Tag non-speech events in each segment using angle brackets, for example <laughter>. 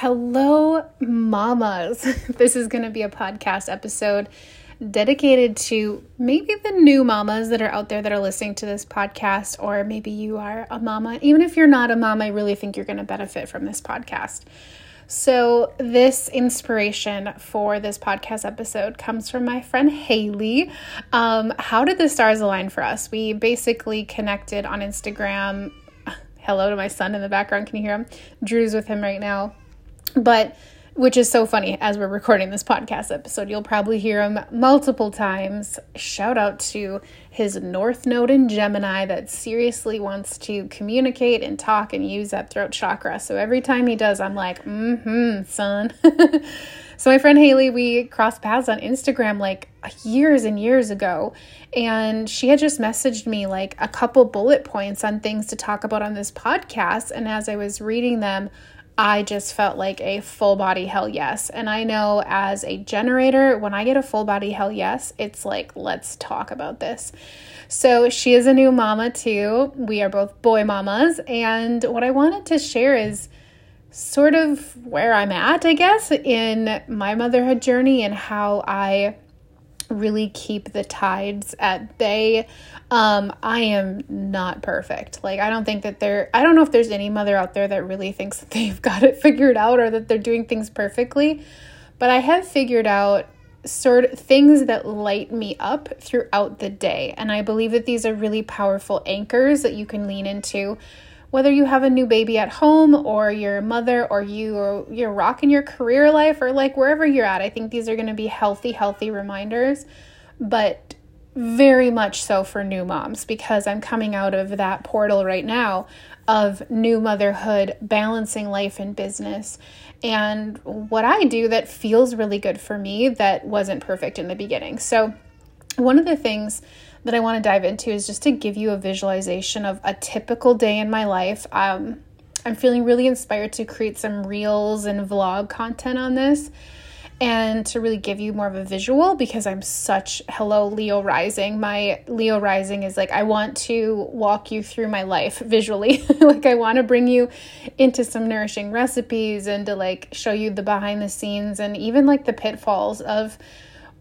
Hello, mamas. <laughs> This is going to be a podcast episode dedicated to maybe the new mamas that are out there that are listening to this podcast, or maybe you are a mama. Even if you're not a mom, I really think you're going to benefit from this podcast. So, this inspiration for this podcast episode comes from my friend Haley. Um, how did the stars align for us? We basically connected on Instagram. <sighs> Hello to my son in the background. Can you hear him? Drew's with him right now but which is so funny as we're recording this podcast episode. You'll probably hear him multiple times. Shout out to his North Node in Gemini that seriously wants to communicate and talk and use that throat chakra. So every time he does, I'm like, mm hmm, son. <laughs> so my friend Haley, we crossed paths on Instagram like years and years ago. And she had just messaged me like a couple bullet points on things to talk about on this podcast. And as I was reading them, I just felt like a full body hell yes. And I know as a generator, when I get a full body hell yes, it's like, let's talk about this. So she is a new mama too. We are both boy mamas. And what I wanted to share is sort of where I'm at, I guess, in my motherhood journey and how I really keep the tides at bay. Um, I am not perfect. Like, I don't think that there, I don't know if there's any mother out there that really thinks that they've <laughs> got it figured out or that they're doing things perfectly. But I have figured out sort of things that light me up throughout the day. And I believe that these are really powerful anchors that you can lean into whether you have a new baby at home or your mother or you or you're rocking your career life or like wherever you're at i think these are going to be healthy healthy reminders but very much so for new moms because i'm coming out of that portal right now of new motherhood balancing life and business. And what i do that feels really good for me that wasn't perfect in the beginning. So one of the things that I want to dive into is just to give you a visualization of a typical day in my life. Um, I'm feeling really inspired to create some reels and vlog content on this and to really give you more of a visual because I'm such hello Leo rising. My Leo rising is like I want to walk you through my life visually. <laughs> like I want to bring you into some nourishing recipes and to like show you the behind the scenes and even like the pitfalls of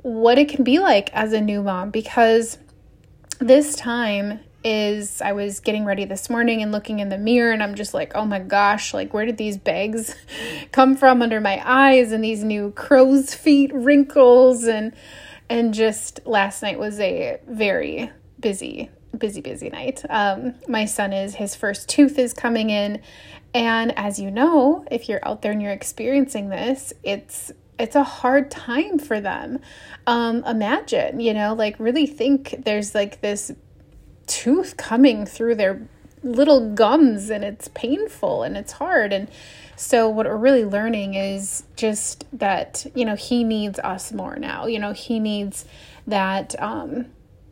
what it can be like as a new mom because this time is I was getting ready this morning and looking in the mirror and I'm just like, "Oh my gosh, like where did these bags <laughs> come from under my eyes and these new crow's feet wrinkles and and just last night was a very busy busy busy night. Um my son is his first tooth is coming in and as you know, if you're out there and you're experiencing this, it's it's a hard time for them. Um, imagine, you know, like really think there's like this tooth coming through their little gums and it's painful and it's hard. And so, what we're really learning is just that, you know, he needs us more now. You know, he needs that. Um,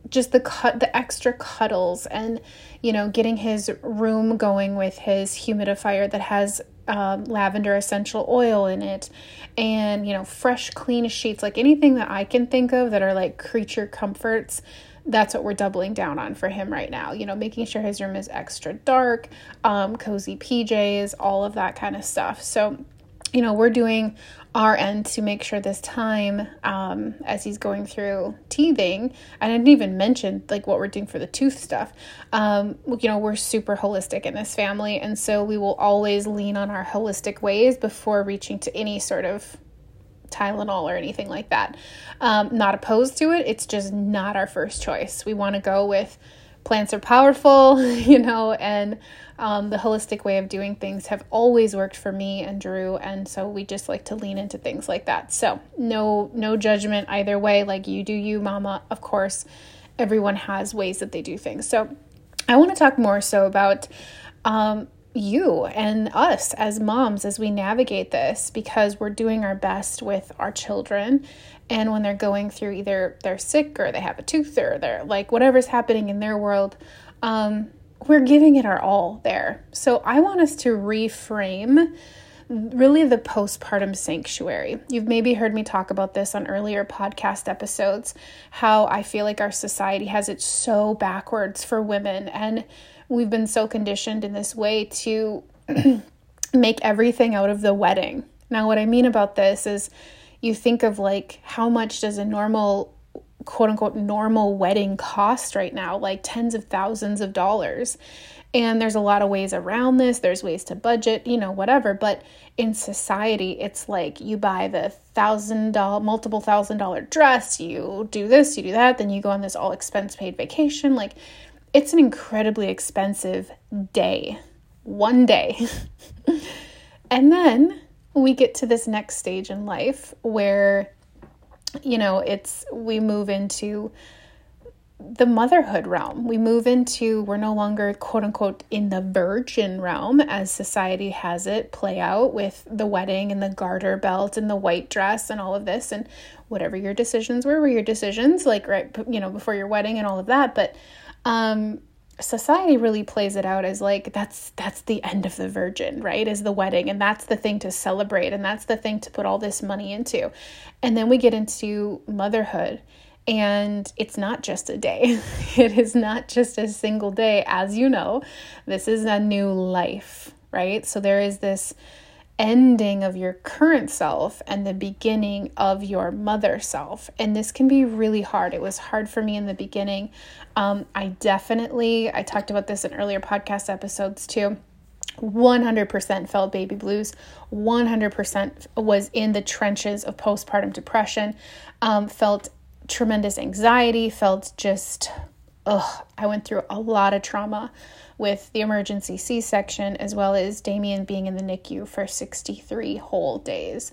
just the cut the extra cuddles and you know getting his room going with his humidifier that has um, lavender essential oil in it and you know fresh clean sheets like anything that i can think of that are like creature comforts that's what we're doubling down on for him right now you know making sure his room is extra dark um, cozy pjs all of that kind of stuff. So you know we're doing our end to make sure this time um, as he's going through teething i didn't even mention like what we're doing for the tooth stuff um, you know we're super holistic in this family and so we will always lean on our holistic ways before reaching to any sort of tylenol or anything like that. Um, not opposed to it it's just not our first choice. We want to go with plants are powerful <laughs> you know and um, the holistic way of doing things have always worked for me and Drew, and so we just like to lean into things like that. So no no judgment either way. Like you do you, Mama. Of course, everyone has ways that they do things. So I want to talk more so about um, you and us as moms as we navigate this because we're doing our best with our children and when they're going through either they're sick or they have a tooth or they're like whatever's happening in their world um, we're giving it our all there. So I want us to reframe really the postpartum sanctuary. You've maybe heard me talk about this on earlier podcast episodes how I feel like our society has it so backwards for women and we've been so conditioned in this way to <clears throat> make everything out of the wedding Now, what I mean about this is you think of like how much does a normal quote unquote normal wedding cost right now like tens of thousands of dollars. And there's a lot of ways around this. There's ways to budget you know whatever. But in society it's like you buy the thousand dollar multiple thousand dollar dress you do this you do that then you go on this all expense paid vacation. Like it's an incredibly expensive day. One day. <laughs> And then we get to this next stage in life where you know it's we move into the motherhood realm. We move into, we're no longer quote unquote in the virgin realm as society has it play out with the wedding and the garter belt and the white dress and all of this and whatever your decisions were, were your decisions, like right, you know, before your wedding and all of that. But um, society really plays it out as like that's that's the end of the virgin right is the wedding and that's the thing to celebrate and that's the thing to put all this money into. And then we get into motherhood and it's not just a day. <laughs> It is not just a single day. As you know this is a new life right? So there is this ending of your current self and the beginning of your mother self. And this can be really hard. It was hard for me in the beginning. Um, I definitely, I talked about this in earlier podcast episodes too. 100% felt baby blues, 100% was in the trenches of postpartum depression, um, felt tremendous anxiety, felt just, ugh, I went through a lot of trauma with the emergency C section, as well as Damien being in the NICU for 63 whole days.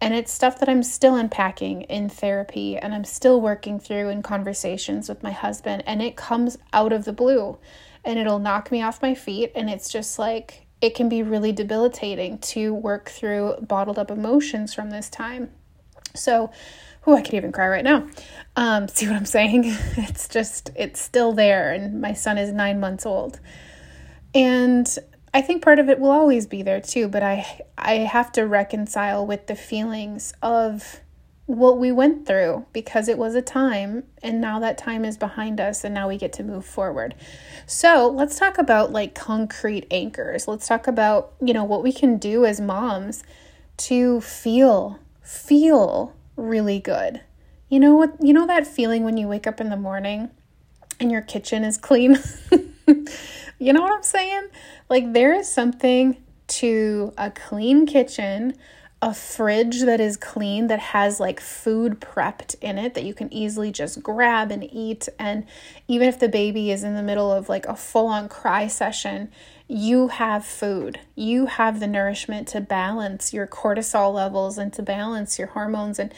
And it's stuff that I'm still unpacking in therapy and I'm still working through in conversations with my husband. And it comes out of the blue and it'll knock me off my feet. And it's just like, it can be really debilitating to work through bottled up emotions from this time. So, oh, I could even cry right now. Um, <laughs> see what I'm saying? <laughs> It's just, it's still there, and my son is nine months old. And I think part of it will always be there too, but I I have to reconcile with the feelings of what we went through because it was a time and now that time is behind us and now we get to move forward. So, let's talk about like concrete anchors. Let's talk about, you know, what we can do as moms to feel feel really good. You know what? You know that feeling when you wake up in the morning and your kitchen is <laughs> clean? you know what I'm saying? Like, there is something to a clean kitchen, a fridge that is clean, that has like food prepped in it that you can easily just grab and eat. And even if the baby is in the middle of like a full on cry session, you have food. You have the nourishment to balance your cortisol levels and to balance your hormones and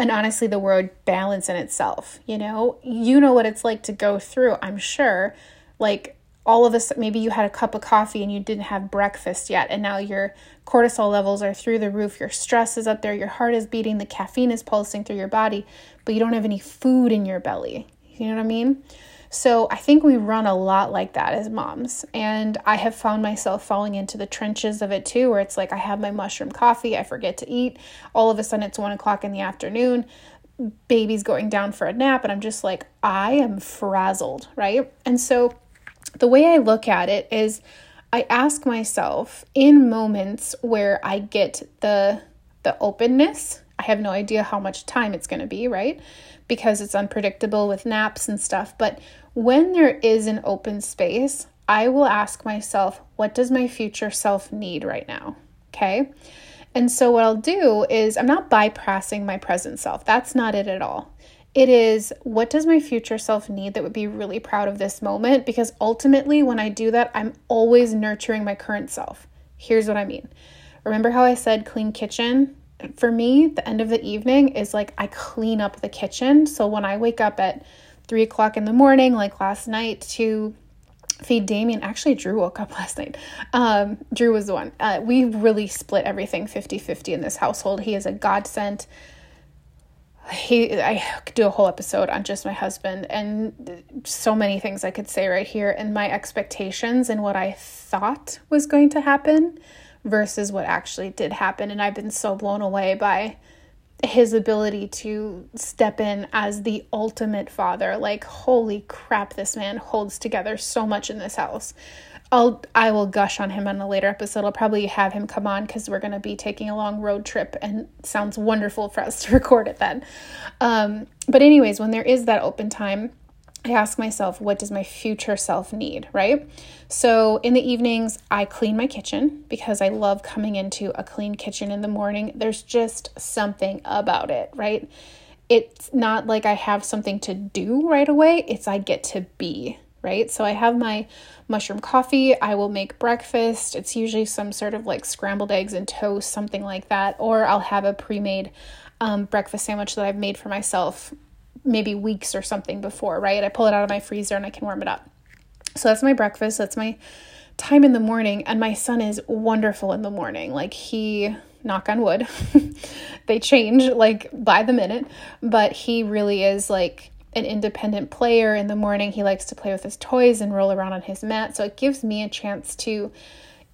and honestly the word balance in itself, you know? You know what it's like to go through, I'm sure, like all of us maybe you had a cup of coffee and you didn't have breakfast yet and now your cortisol levels are through the roof your stress is up there your heart is beating the caffeine is pulsing through your body but you don't have any food in your belly you know what i mean so I think we run a lot like that as moms. And I have found myself falling into the trenches of it too, where it's like I have my mushroom coffee, I forget to eat. All of a sudden it's one o'clock in the afternoon, baby's going down for a nap, and I'm just like, I am frazzled, right? And so the way I look at it is I ask myself in moments where I get the the openness, I have no idea how much time it's going to be, right? Because it's unpredictable with naps and stuff. But when there is an open space, I will ask myself, what does my future self need right now? Okay. And so, what I'll do is, I'm not bypassing my present self. That's not it at all. It is, what does my future self need that would be really proud of this moment? Because ultimately, when I do that, I'm always nurturing my current self. Here's what I mean. Remember how I said clean kitchen? For me, the end of the evening is like I clean up the kitchen. So when I wake up at three o'clock in the morning, like last night, to feed Damien, actually, Drew woke up <laughs> last night. Um, Drew was the one. Uh, we really split everything 50 50 in this household. He is a godsend. He, I could do a whole episode on just my husband and so many things I could say right here and my expectations and what I thought was going to happen versus what actually did happen. And I've been so blown away by his ability to step in as the ultimate father. Like, holy crap, this man holds together so much in this house. I'll I will gush on him on a later episode. I'll probably have him come on because we're gonna be taking a long road trip and sounds wonderful for us to <laughs> record it then. Um, but anyways, when there is that open time, I ask myself, what does my future self need, right? So in the evenings, I clean my kitchen because I love coming into a clean kitchen in the morning. There's just something about it, right? It's not like I have something to do right away, it's I get to be, right? So I have my mushroom coffee. I will make breakfast. It's usually some sort of like scrambled eggs and toast, something like that. Or I'll have a pre made um, breakfast sandwich that I've made for myself maybe weeks or something before, right? I pull it out of my freezer and I can warm it up. So that's my breakfast. That's my time in the morning. And my son is wonderful in the morning. Like he, knock on wood, <laughs> they change like by the minute, but he really is like an independent player in the morning. He likes to play with his toys and roll around on his mat. So it gives me a chance to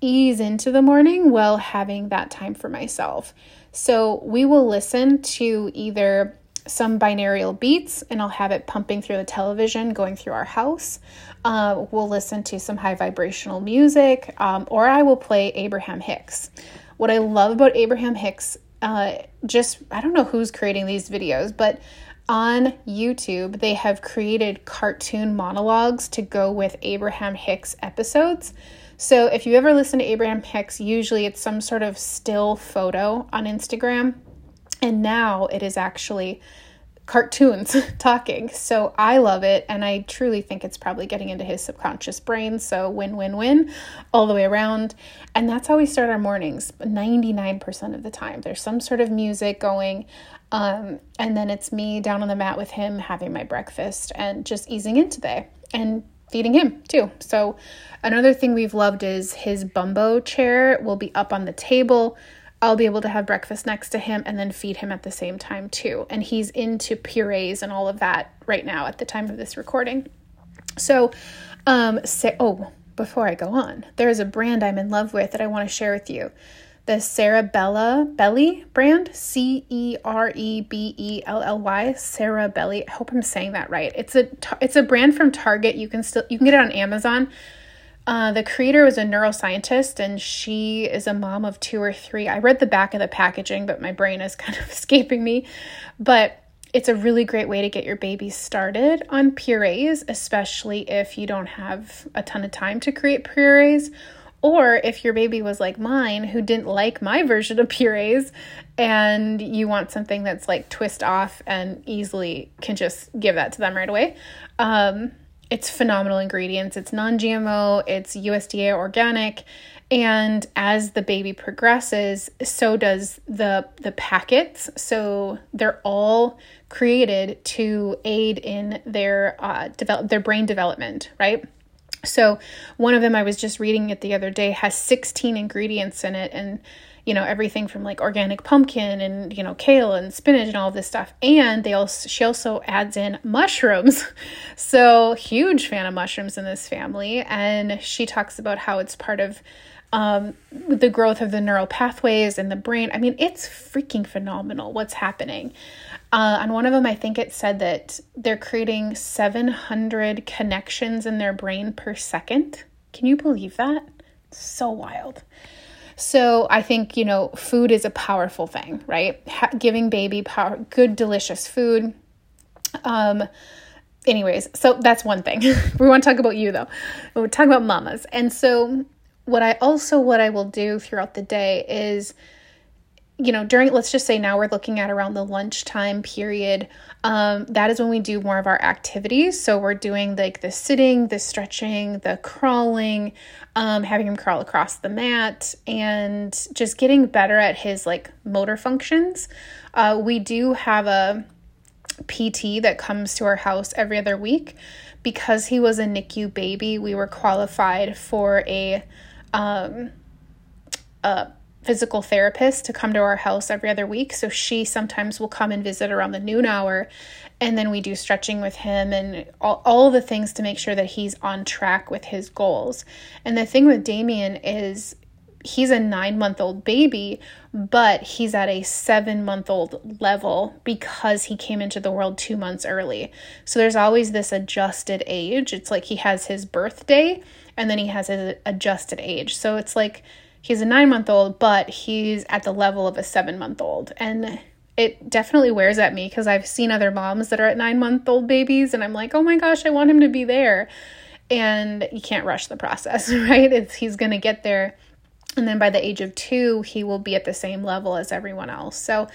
ease into the morning while having that time for myself. So we will listen to either some binaural beats and I'll have it pumping through the television going through our house. Uh, we'll listen to some high vibrational music um, or I will play Abraham Hicks. What I love about Abraham Hicks, uh, just I don't know who's creating these videos, but on YouTube, they have created cartoon monologues to go with Abraham Hicks episodes. So if you ever listen to Abraham Hicks, usually it's some sort of still photo on Instagram and now it is actually cartoons <laughs> talking. So I love it. And I truly think it's probably getting into his subconscious brain. So win, win, win all the way around. And that's how we start our mornings 99% of the time. There's some sort of music going. Um, and then it's me down on the mat with him having my breakfast and just easing into day and feeding him too. So another thing we've loved is his bumbo chair will be up on the table I'll be able to have breakfast next to him and then feed him at the same time too. And he's into purees and all of that right now at the time of this recording. So, um, say, oh, before I go on, there is a brand I'm in love with that I want to share with you. The Cerebella Belly brand, C E R E B E L L Y, Cerebelly. I hope I'm saying that right. It's a it's a brand from Target. You can still you can get it on Amazon. Uh, the creator was a neuroscientist and she is a mom of two or three. I read the back of the packaging, but my brain is <laughs> kind of escaping me. But it's a really great way to get your baby started on purees, especially if you don't have a ton of time to create purees. Or if your baby was like mine, who didn't like my version of purees, and you want something that's like twist off and easily can just give that to them right away. Um, it's phenomenal ingredients. It's non GMO, it's USDA organic. And as the baby progresses, so does the the packets. So they're all created to aid in their uh, develop their brain development, right? So one of them I was just reading it the other day has 16 ingredients in it, and you know everything from like organic pumpkin and you know kale and spinach and all this stuff. And they also she also adds in mushrooms. <laughs> So huge fan of mushrooms in this family. And she talks about how it's part of um, the growth of the neural pathways in the brain. I mean it's freaking phenomenal what's happening. Uh, on one of them i think it said that they're creating 700 connections in their brain per second. Can you believe that? So wild so I think, you know, food is a powerful thing, right? Ha- giving baby power, good, delicious food. Um, anyways, so that's one thing. <laughs> we want to talk about you though. We'll talk about mamas. And so what I also, what I will do throughout the day is, you know, during, let's just say now we're looking at around the lunchtime period. Um, that is when we do more of our activities. So we're doing like the sitting, the stretching, the crawling, um, having him crawl across the mat, and just getting better at his like motor functions. Uh, we do have a PT that comes to our house every other week. Because he was a NICU baby, we were qualified for a, um, a physical therapist to come to our house every other week. So she sometimes will come and visit around the noon hour. And then we do stretching with him and all, all the things to make sure that he's on track with his goals. And the thing with Damien is he's a nine month old baby, but he's at a seven month old level because he came into the world two months early. So there's always this adjusted age. It's like he has his birthday and then he has his adjusted age. So it's like he's a nine month old, but he's at the level of a seven month old. And it definitely wears at me because I've seen other moms that are at nine month old babies, and I'm like, oh my gosh, I want him to be there. And you can't rush the process, <laughs> right? It's he's gonna get there and then by the age of two, he will be at the same level as everyone else. So,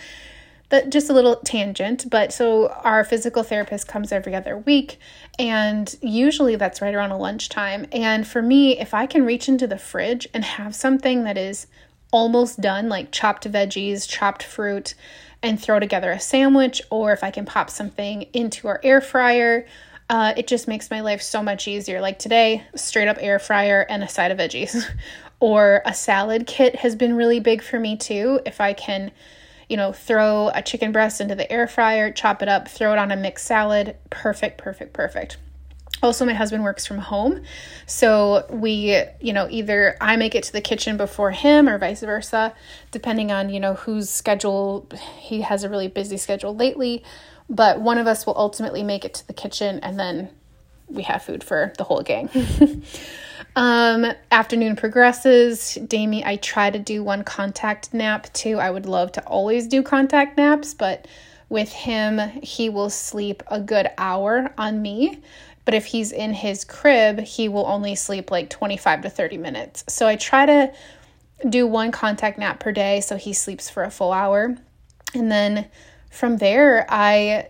that just a little tangent, but so our physical therapist comes every other week, and usually that's right around a lunchtime. And for me, if I can reach into the fridge and have something that is almost done, like chopped veggies, chopped fruit, and throw together a sandwich, or if I can pop something into our air fryer, uh, it just makes my life so much easier. Like today, straight up air fryer and a side of veggies. <laughs> or a salad kit has been really big for me too. If I can, you know, throw a chicken breast into the air fryer, chop it up, throw it on a mixed salad, perfect, perfect, perfect. Also, my husband works from home. So we, you know, either I make it to the kitchen before him or vice versa, depending on, you know, whose schedule. He has a really busy schedule lately, but one of us will ultimately make it to the kitchen and then we have food for the whole gang. <laughs> Um, afternoon progresses. Damie, I try to do one contact nap too. I would love to always do contact naps, but with him, he will sleep a good hour on me. But if he's in his crib, he will only sleep like 25 to 30 minutes. So I try to do one contact nap per day so he sleeps for a full hour. And then from there, I,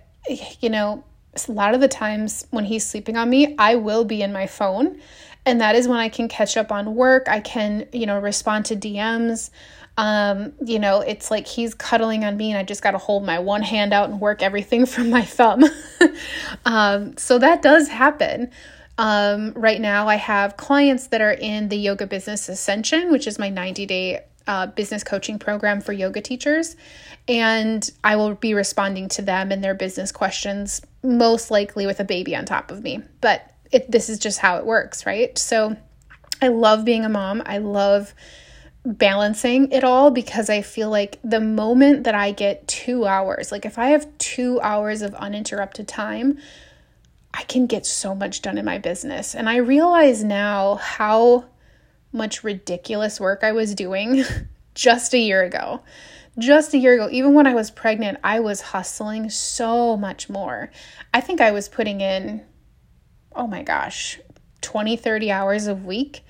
you know, a lot of the times when he's sleeping on me, I will be in my phone and that is when I can catch up on work. I can, you know, respond to DMs. Um, you know, it's like he's cuddling on me and I just got to hold my one hand out and work everything <laughs> from my thumb. <laughs> um, so that does happen. Um, right now, I have clients that are in the Yoga Business Ascension, which is my 90 day uh, business coaching program for yoga teachers. And I will be responding to them and their business questions, most likely with a baby on top of me. But it this is just how it works, right? So I love being a mom. I love balancing it all because I feel like the moment that I get 2 hours, like if I have 2 hours of uninterrupted time, I can get so much done in my business. And I realize now how much ridiculous work I was doing <laughs> just a year ago. Just a year ago, even when I was pregnant, I was hustling so much more. I think I was putting in oh my gosh, 20, 30 hours a week.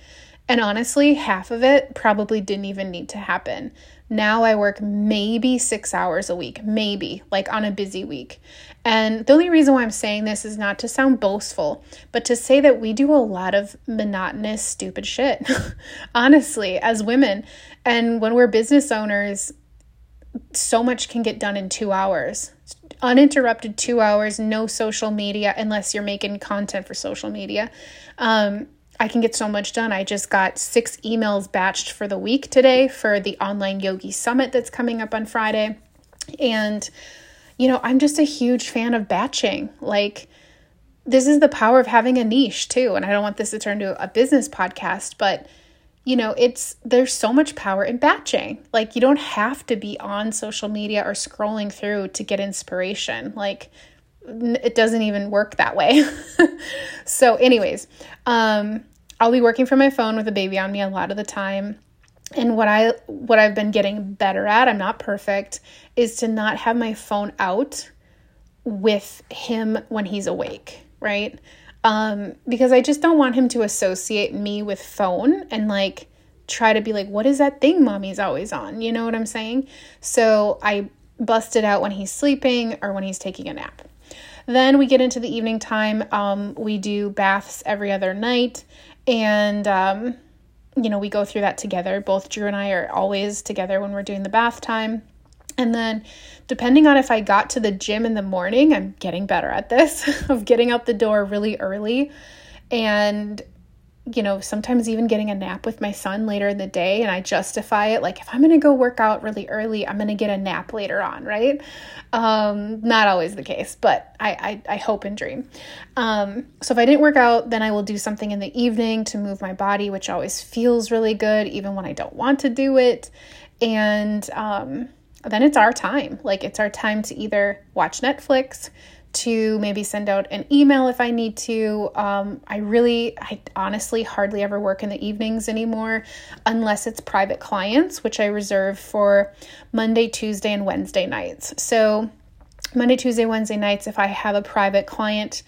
And honestly, half of it probably didn't even need to happen. Now I work maybe six hours a week, maybe like on a busy week. And the only reason why I'm saying this is not to sound boastful, but to say that we do a lot of monotonous, stupid shit, <laughs> honestly, as women. And when we're business owners, so much can get done in two hours uninterrupted two hours, no social media unless you're making content for social media. Um, I can get so much done. I just got six emails batched for the week today for the online yogi summit that's coming up on Friday. And, you know, I'm just a huge fan of batching. Like, this is the power of having a niche too. And I don't want this to turn to a business podcast, but you know, it's there's so much power in batching. Like you don't have to be on social media or scrolling through to get inspiration. Like it doesn't even work that way. <laughs> so anyways, um I'll be working from my phone with a baby on me a lot of the time. And what I what I've been getting better at, I'm not perfect, is to not have my phone out with him when he's awake, right? Um, because I just don't want him to associate me with phone and like try to be like, what is that thing mommy's always on? You know what I'm saying? So I bust it out when he's sleeping or when he's taking a nap. Then we get into the evening time. Um, we do baths every other night, and um, you know we go through that together. Both Drew and I are always together when we're doing the bath time. And then, depending on if I got to the gym in the morning, I'm getting better at this <laughs> of getting out the door really early and you know, sometimes even getting a nap with my son later in the day. And I justify it like, if I'm to go work out really early, I'm to get a nap later on, right? Um, not always the case, but I, I, I hope and dream. Um, so if I didn't work out, then I will do something in the evening to move my body, which always feels really good, even when I don't want to do it. And um, then it's our time. Like, it's our time to either watch Netflix, to maybe send out an email if I need to. Um, I really, I honestly hardly ever work in the evenings anymore unless it's private clients, which I reserve for Monday, Tuesday, and Wednesday nights. So, Monday, Tuesday, Wednesday nights, if I have a private client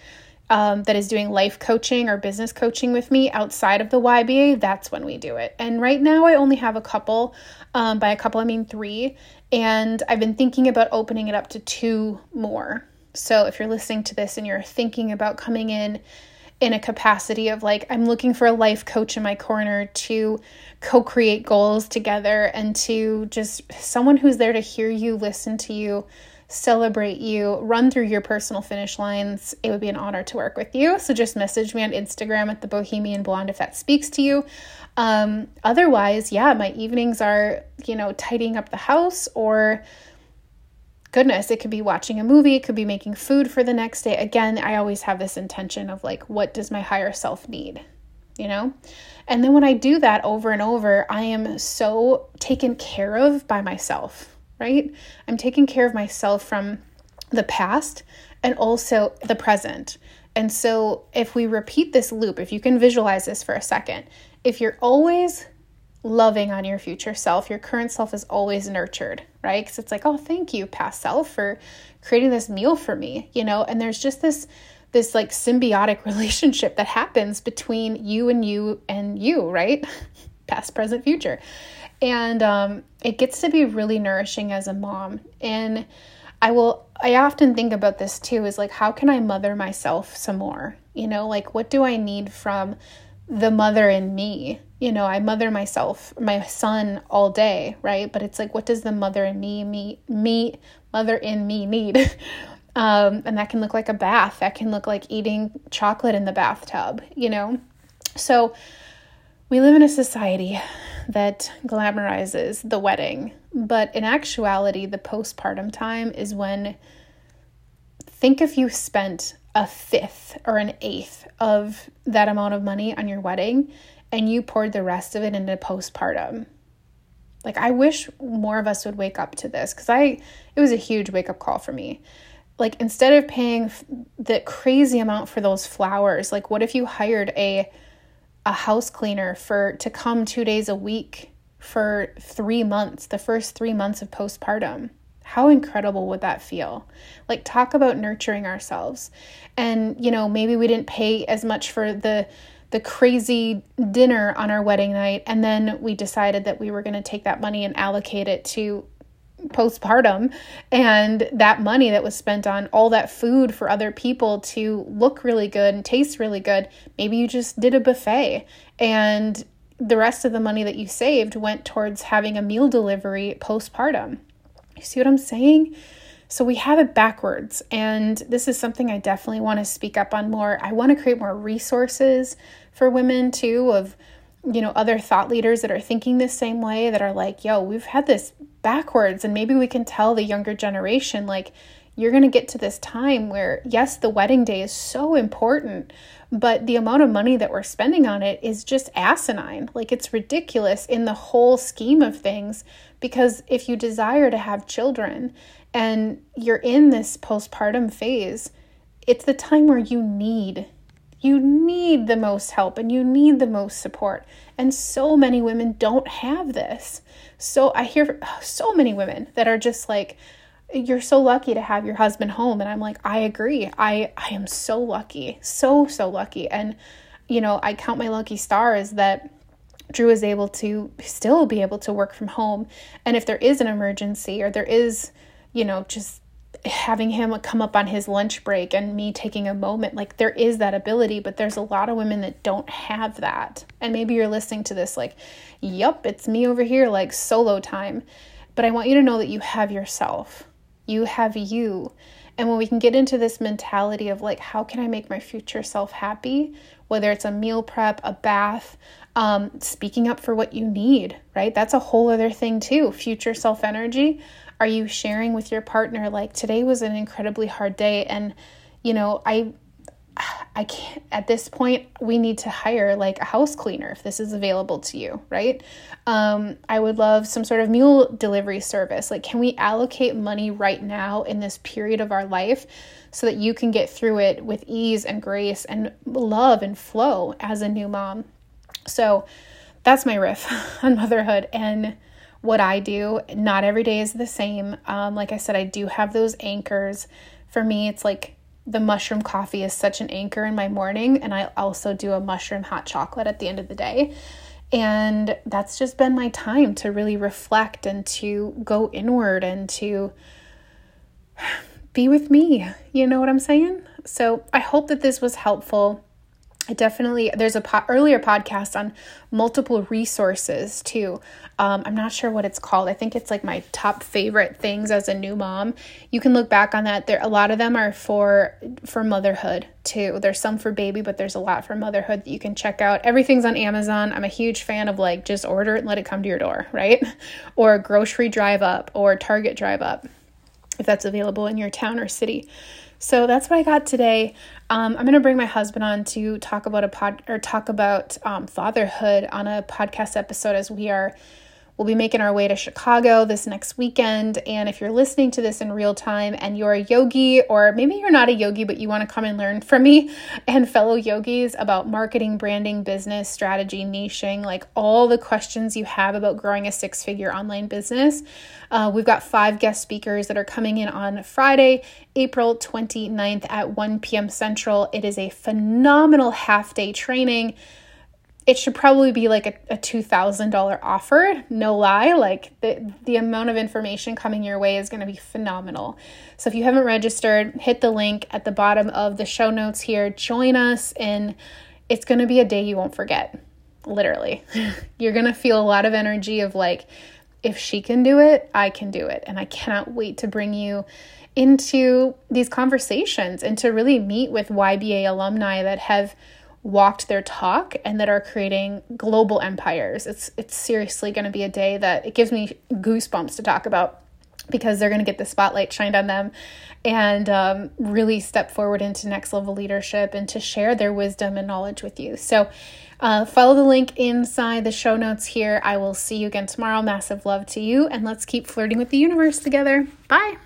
um, that is doing life coaching or business coaching with me outside of the YBA, that's when we do it. And right now, I only have a couple. Um, by a couple, I mean three. And I've been thinking about opening it up to two more. So if you're listening to this and you're thinking about coming in in a capacity of like, I'm looking for a life coach in my corner to co create goals together and to just someone who's there to hear you, listen to you, celebrate you, run through your personal finish lines, it would be an honor to work with you. So just message me on Instagram at the Bohemian Blonde if that speaks to you. Um, otherwise, yeah, my evenings are, you know, tidying up the house or goodness, it could be watching a movie, it could be making food for the next day. Again, I always have this intention of like, what does my higher self need? You know? And then when I do that over and over, I am so taken care of by myself, right? I'm taking care of myself from the past and also the present. And so if we repeat this loop, if you can visualize this for a second, if you're always loving on your future self. Your current self is always nurtured, right? Because it's like, oh, thank you, past self, for creating this meal for me, you know? And there's just this this like symbiotic <laughs> relationship that happens between you and you and you, right? <laughs> past, present, future. And um, it gets to be really nourishing as a mom. And I will, I often think about this too is like, how can I mother myself some more? You know, like, what do I need from the mother in me. You know, I mother myself, my son all day, right? But it's like, what does the mother in me, me, me, mother in me need? <laughs> um, and that can look like a bath. That can look like eating chocolate in the bathtub, you know? So we live in a society that glamorizes the wedding, but in actuality, the postpartum time is when think if you spent a fifth or an eighth of that amount of money on your wedding and you poured the rest of it into postpartum. Like I wish more of us would wake up to this cuz I it was a huge wake up call for me. Like instead of paying the crazy amount for those flowers, like what if you hired a a house cleaner for to come 2 days a week for 3 months, the first 3 months of postpartum? How incredible would that feel? Like, talk about nurturing ourselves. And, you know, maybe we didn't pay as much for the the crazy dinner on our wedding night and then we decided that we were going to take that money and allocate it to postpartum and that money that was spent on all that food for other people to look really good and taste really good maybe you just did a buffet and the rest of the money that you saved went towards having a meal delivery postpartum you see what I'm saying? So we have it backwards. And this is something I definitely want to speak up on more. I want to create more resources for women too, of, you know, other thought leaders that are thinking the same way, that are like, yo, we've had this backwards. And maybe we can tell the younger generation, like, you're going to get to this time where, yes, the wedding day is so important, but the amount of money that we're spending on it is just asinine. Like, it's ridiculous in the whole scheme of things because if you desire to have children and you're in this postpartum phase, it's the time where you need you need the most help and you need the most support. And so many women don't have this. So I hear so many women that are just like you're so lucky to have your husband home and I'm like I agree. I I am so lucky. So so lucky. And you know, I count my lucky stars that Drew is able to still be able to work from home. And if there is an emergency or there is, you know, just having him come up on his lunch break and me taking a moment, like there is that ability, but there's a lot of women that don't have that. And maybe you're listening to this like, yup, it's me over here, like solo time. But I want you to know that you have yourself, you have you. And when we can get into this mentality of like, how can I make my future self happy? Whether it's a meal prep, a bath, um, speaking up for what you need, right? That's a whole other thing too. Future self energy. Are you sharing with your partner, like, today was an incredibly hard day and you know, I I can't at this point we need to hire like a house cleaner if this is available to you, right? Um, I would love some sort of meal delivery service. Like, can we allocate money right now in this period of our life so that you can get through it with ease and grace and love and flow as a new mom? So that's my riff <laughs> on motherhood and what I do. Not every day is the same. Um, like I said, I do have those anchors. For me, it's like the mushroom coffee is such an anchor in my morning, and I also do a mushroom hot chocolate at the end of the day. And that's just been my time to really reflect and to go inward and to <sighs> be with me. You know what I'm saying? So I hope that this was helpful. I definitely there's a po- earlier podcast on multiple resources too. Um, I'm not sure what it's called. I think it's like my top favorite things as a new mom. You can look back on that. There a lot of them are for for motherhood too. There's some for baby, but there's a lot for motherhood that you can check out. Everything's on Amazon. I'm a huge fan of like just order it and let it come to your door, <laughs> right? Or grocery drive up or Target drive up if that's available in your town or city. So that's what I got today. Um, I'm going to bring my husband on to talk about a pod or talk about um, fatherhood on a podcast episode as we are We'll be making our way to Chicago this next weekend. And if you're listening to this in real time and you're a yogi, or maybe you're not a yogi, but you want to come and learn from me and fellow yogis about marketing, branding, business, strategy, niching, like all the questions you have about growing a six figure online business, uh, we've got five guest speakers that are coming in on Friday, April 29th at 1 p.m. Central. It is a phenomenal half day training it should probably be like a, a $2000 offer no lie like the, the amount of information coming your way is going to be phenomenal. So if you haven't registered hit the link at the bottom of the show notes here. Join us and it's going to be a day you won't forget literally. <laughs> You're going to feel a lot of energy of like if she can do it i can do it. And i cannot wait to bring you into these conversations and to really meet with yba alumni that have walked their talk and that are creating global empires. It's it's seriously going to be a day that it gives me goosebumps to talk about because they're going to get the spotlight shined on them and um, really step forward into next level leadership and to share their wisdom and knowledge with you. So, uh, follow the link inside the show notes here. I will see you again tomorrow. Massive love to you, and let's keep flirting with the universe together. Bye.